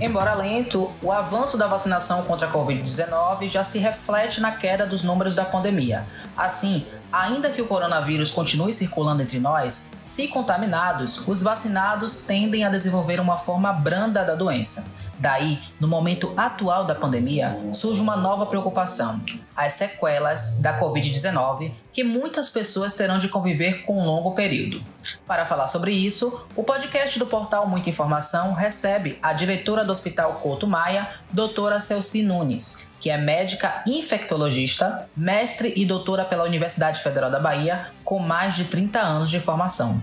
Embora lento, o avanço da vacinação contra a Covid-19 já se reflete na queda dos números da pandemia. Assim, ainda que o coronavírus continue circulando entre nós, se contaminados, os vacinados tendem a desenvolver uma forma branda da doença. Daí, no momento atual da pandemia, surge uma nova preocupação: as sequelas da Covid-19, que muitas pessoas terão de conviver com um longo período. Para falar sobre isso, o podcast do portal Muita Informação recebe a diretora do Hospital Couto Maia, doutora Celci Nunes, que é médica infectologista, mestre e doutora pela Universidade Federal da Bahia, com mais de 30 anos de formação.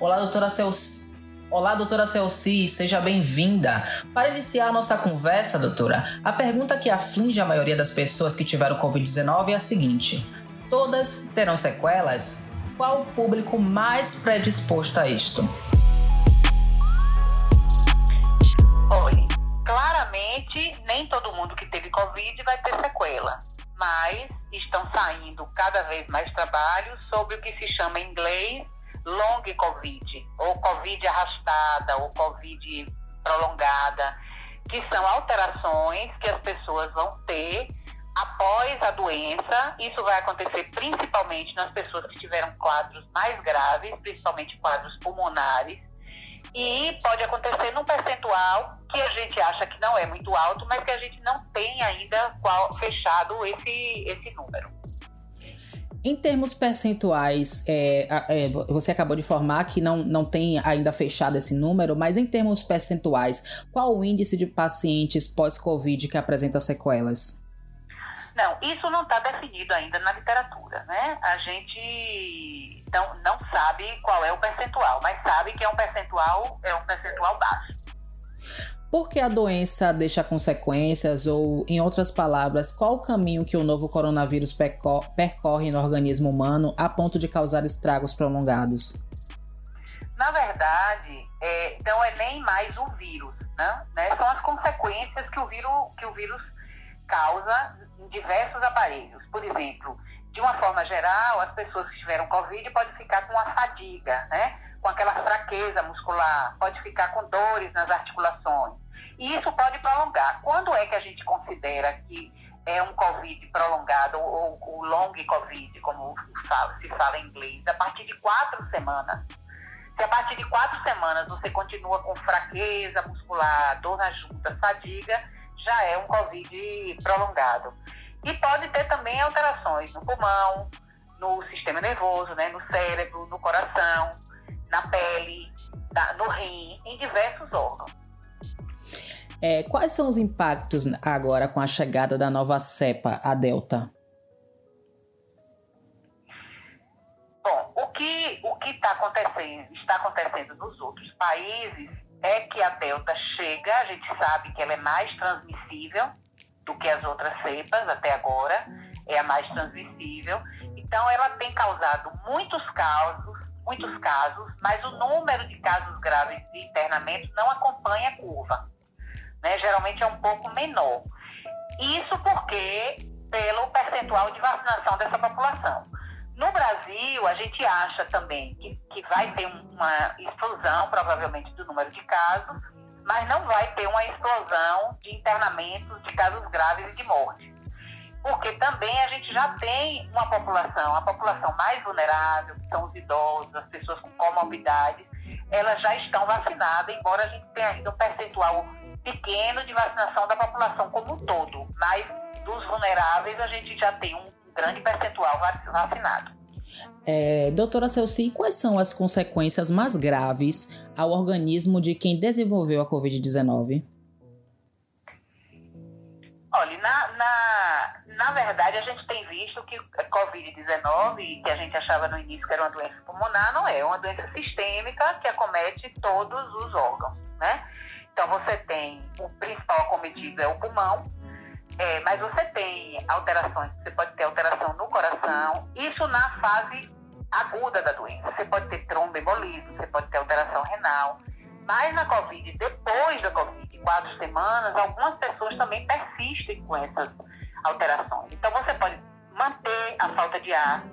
Olá, doutora Celci. Olá, doutora Celci, seja bem-vinda. Para iniciar nossa conversa, doutora, a pergunta que aflige a maioria das pessoas que tiveram Covid-19 é a seguinte: todas terão sequelas? Qual o público mais predisposto a isto? Olha, claramente nem todo mundo que teve Covid vai ter sequela, mas estão saindo cada vez mais trabalhos sobre o que se chama em inglês long COVID, ou COVID arrastada, ou COVID prolongada, que são alterações que as pessoas vão ter após a doença. Isso vai acontecer principalmente nas pessoas que tiveram quadros mais graves, principalmente quadros pulmonares. E pode acontecer num percentual que a gente acha que não é muito alto, mas que a gente não tem ainda qual, fechado esse, esse número. Em termos percentuais, é, é, você acabou de informar que não, não tem ainda fechado esse número, mas em termos percentuais, qual o índice de pacientes pós-Covid que apresenta sequelas? Não, isso não está definido ainda na literatura, né? A gente não, não sabe qual é o percentual, mas sabe que é um percentual, é um percentual baixo. Por que a doença deixa consequências? Ou, em outras palavras, qual o caminho que o novo coronavírus percorre no organismo humano a ponto de causar estragos prolongados? Na verdade, é, não é nem mais um vírus, né? né? São as consequências que o vírus, que o vírus causa em diversos aparelhos. Por exemplo, de uma forma geral, as pessoas que tiveram Covid podem ficar com uma fadiga, né? com aquela fraqueza muscular, pode ficar com dores nas articulações. E isso pode prolongar. Quando é que a gente considera que é um Covid prolongado ou o long Covid, como se fala em inglês, a partir de quatro semanas. Se a partir de quatro semanas você continua com fraqueza muscular, dor na junta, fadiga, já é um Covid prolongado. E pode ter também alterações no pulmão, no sistema nervoso, né, no cérebro, no coração, na pele, no rim, em diversos órgãos. É, quais são os impactos agora com a chegada da nova cepa, a Delta? Bom, o que o que está acontecendo, está acontecendo nos outros países é que a Delta chega, a gente sabe que ela é mais transmissível do que as outras cepas até agora, é a mais transmissível. Então, ela tem causado muitos casos, muitos casos, mas o número de casos graves de internamento não acompanha a curva né, geralmente é um pouco menor. Isso porque pelo percentual de vacinação dessa população. No Brasil, a gente acha também que, que vai ter uma explosão, provavelmente, do número de casos, mas não vai ter uma explosão de internamentos de casos graves e de morte. Porque também a gente já tem uma população, a população mais vulnerável, que são os idosos, as pessoas com comorbidades, elas já estão vacinadas, embora a gente tenha ainda um percentual pequeno de vacinação da população como um todo, mas dos vulneráveis a gente já tem um grande percentual vacinado. É, doutora Celci, quais são as consequências mais graves ao organismo de quem desenvolveu a Covid-19? Olha, na, na, na verdade, a gente tem visto que a Covid-19, que a gente achava no início que era uma doença pulmonar, não é, é uma doença sistêmica que acomete todos os órgãos, né? Então, você tem, o principal acometido é o pulmão, é, mas você tem alterações, você pode ter alteração no coração, isso na fase aguda da doença. Você pode ter tromboembolismo, você pode ter alteração renal. Mas na Covid, depois da Covid, quatro semanas, algumas pessoas também persistem com essas alterações. Então, você pode manter a falta de ar,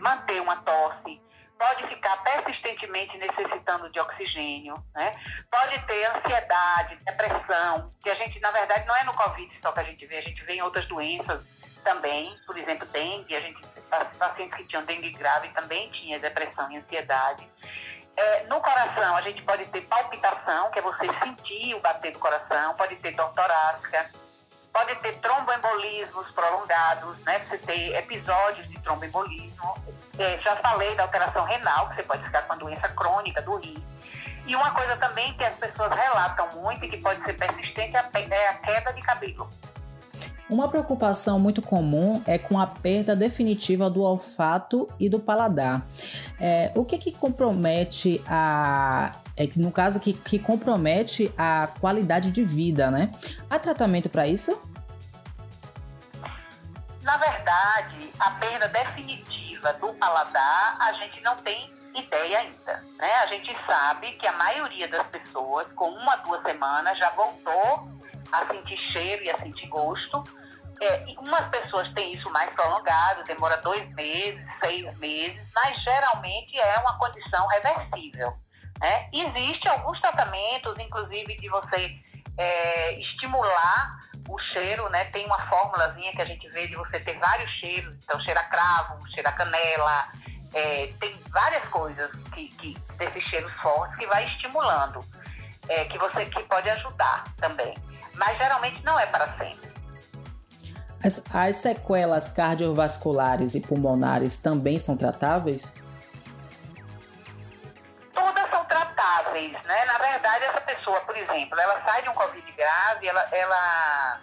manter uma tosse, pode ficar persistentemente necessitando de oxigênio, né? pode ter ansiedade, depressão, que a gente, na verdade, não é no Covid só que a gente vê, a gente vê em outras doenças também, por exemplo, dengue, a gente, pacientes que tinham dengue grave também tinha depressão e ansiedade. É, no coração, a gente pode ter palpitação, que é você sentir o bater do coração, pode ter dor torácica, pode ter tromboembolismos prolongados, né? Você ter episódios de tromboembolismo. É, já falei da alteração renal, que você pode ficar com a doença crônica do rim. E uma coisa também que as pessoas relatam muito e que pode ser persistente é a queda de cabelo. Uma preocupação muito comum é com a perda definitiva do olfato e do paladar. É, o que que compromete a é que no caso que, que compromete a qualidade de vida, né? Há tratamento para isso? Na verdade, a perda definitiva do paladar a gente não tem ideia ainda, né? A gente sabe que a maioria das pessoas com uma duas semanas já voltou a sentir cheiro e a sentir gosto. É, umas pessoas têm isso mais prolongado, demora dois meses, seis meses, mas geralmente é uma condição reversível. Né? Existem alguns tratamentos, inclusive de você é, estimular o cheiro, né? Tem uma fórmulazinha que a gente vê de você ter vários cheiros, então cheira cravo, cheira canela, é, tem várias coisas que, que desses cheiros fortes que vai estimulando, é, que você que pode ajudar também. Mas geralmente não é para sempre. As, as sequelas cardiovasculares e pulmonares também são tratáveis? Né? Na verdade, essa pessoa, por exemplo, ela sai de um Covid grave, ela, ela,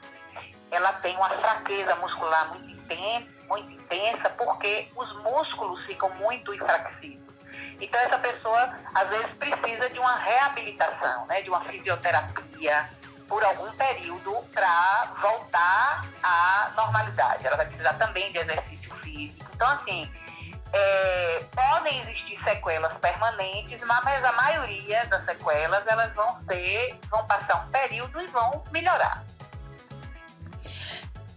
ela tem uma fraqueza muscular muito intensa, muito intensa, porque os músculos ficam muito enfraquecidos. Então, essa pessoa, às vezes, precisa de uma reabilitação, né? De uma fisioterapia por algum período para voltar à normalidade. Ela vai precisar também de exercício físico. Então, assim, é, podem existir sequelas permanentes, mas a maioria das sequelas elas vão ser, vão passar um período e vão melhorar.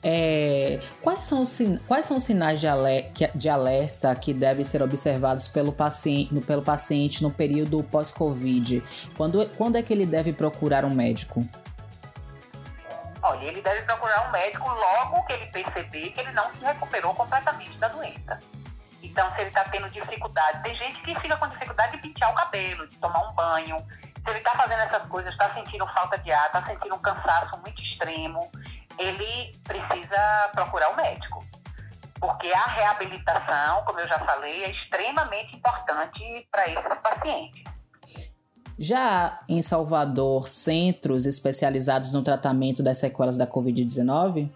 É, quais, são os, quais são os sinais de alerta, de alerta que devem ser observados pelo paciente, pelo paciente no período pós-Covid? Quando, quando é que ele deve procurar um médico? Olha, ele deve procurar um médico logo que ele perceber que ele não se recuperou completamente da doença. Então, se ele está tendo dificuldade, tem gente que fica com dificuldade de pentear o cabelo, de tomar um banho. Se ele está fazendo essas coisas, está sentindo falta de ar, está sentindo um cansaço muito extremo, ele precisa procurar o um médico. Porque a reabilitação, como eu já falei, é extremamente importante para esses pacientes. Já em Salvador centros especializados no tratamento das sequelas da Covid-19?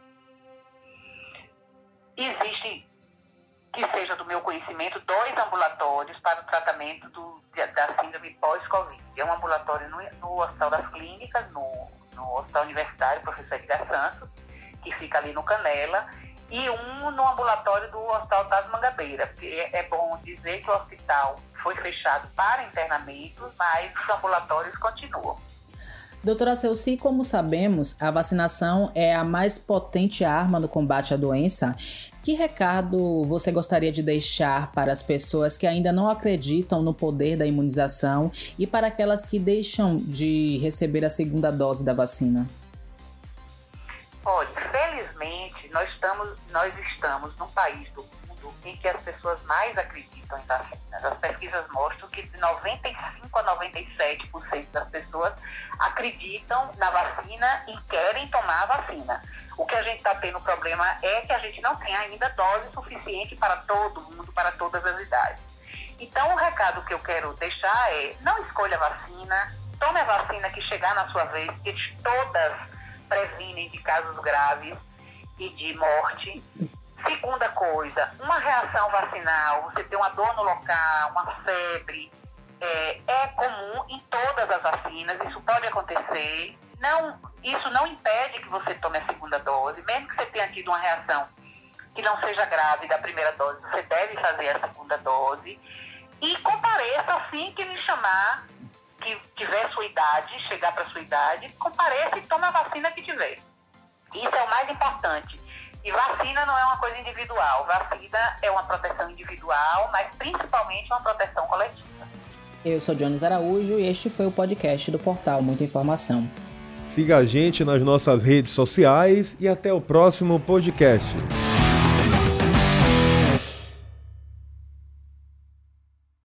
Tratamento do, da síndrome pós-Covid. É um ambulatório no, no, Hospital das Clínicas, no, no Hospital Universitário Professor Edgar Santos, que fica ali no Canela, e um no ambulatório do Hospital das Mangabeira. É, é bom dizer que o hospital foi fechado para internamentos, mas os ambulatórios continuam. Doutora Celci, como sabemos, a vacinação é a mais potente arma no combate à doença que recado você gostaria de deixar para as pessoas que ainda não acreditam no poder da imunização e para aquelas que deixam de receber a segunda dose da vacina? Olha, felizmente nós estamos, nós estamos num país do mundo em que as pessoas mais acreditam em vacinas. As pesquisas mostram que de 95 a 97% das pessoas acreditam na vacina e querem tomar a vacina. O que a gente está tendo problema é que a gente não tem ainda dose suficiente para todo mundo, para todas as idades. Então, o recado que eu quero deixar é: não escolha vacina, tome a vacina que chegar na sua vez, porque todas previnem de casos graves e de morte. Segunda coisa, uma reação vacinal, você tem uma dor no local, uma febre, é, é comum em todas as vacinas, isso pode acontecer não, isso não impede que você tome a segunda dose, mesmo que você tenha tido uma reação que não seja grave da primeira dose, você deve fazer a segunda dose. E compareça assim que me chamar, que tiver sua idade, chegar para sua idade, compareça e tome a vacina que tiver. Isso é o mais importante. E vacina não é uma coisa individual. Vacina é uma proteção individual, mas principalmente uma proteção coletiva. Eu sou Jones Araújo e este foi o podcast do portal Muita Informação. Siga a gente nas nossas redes sociais e até o próximo podcast.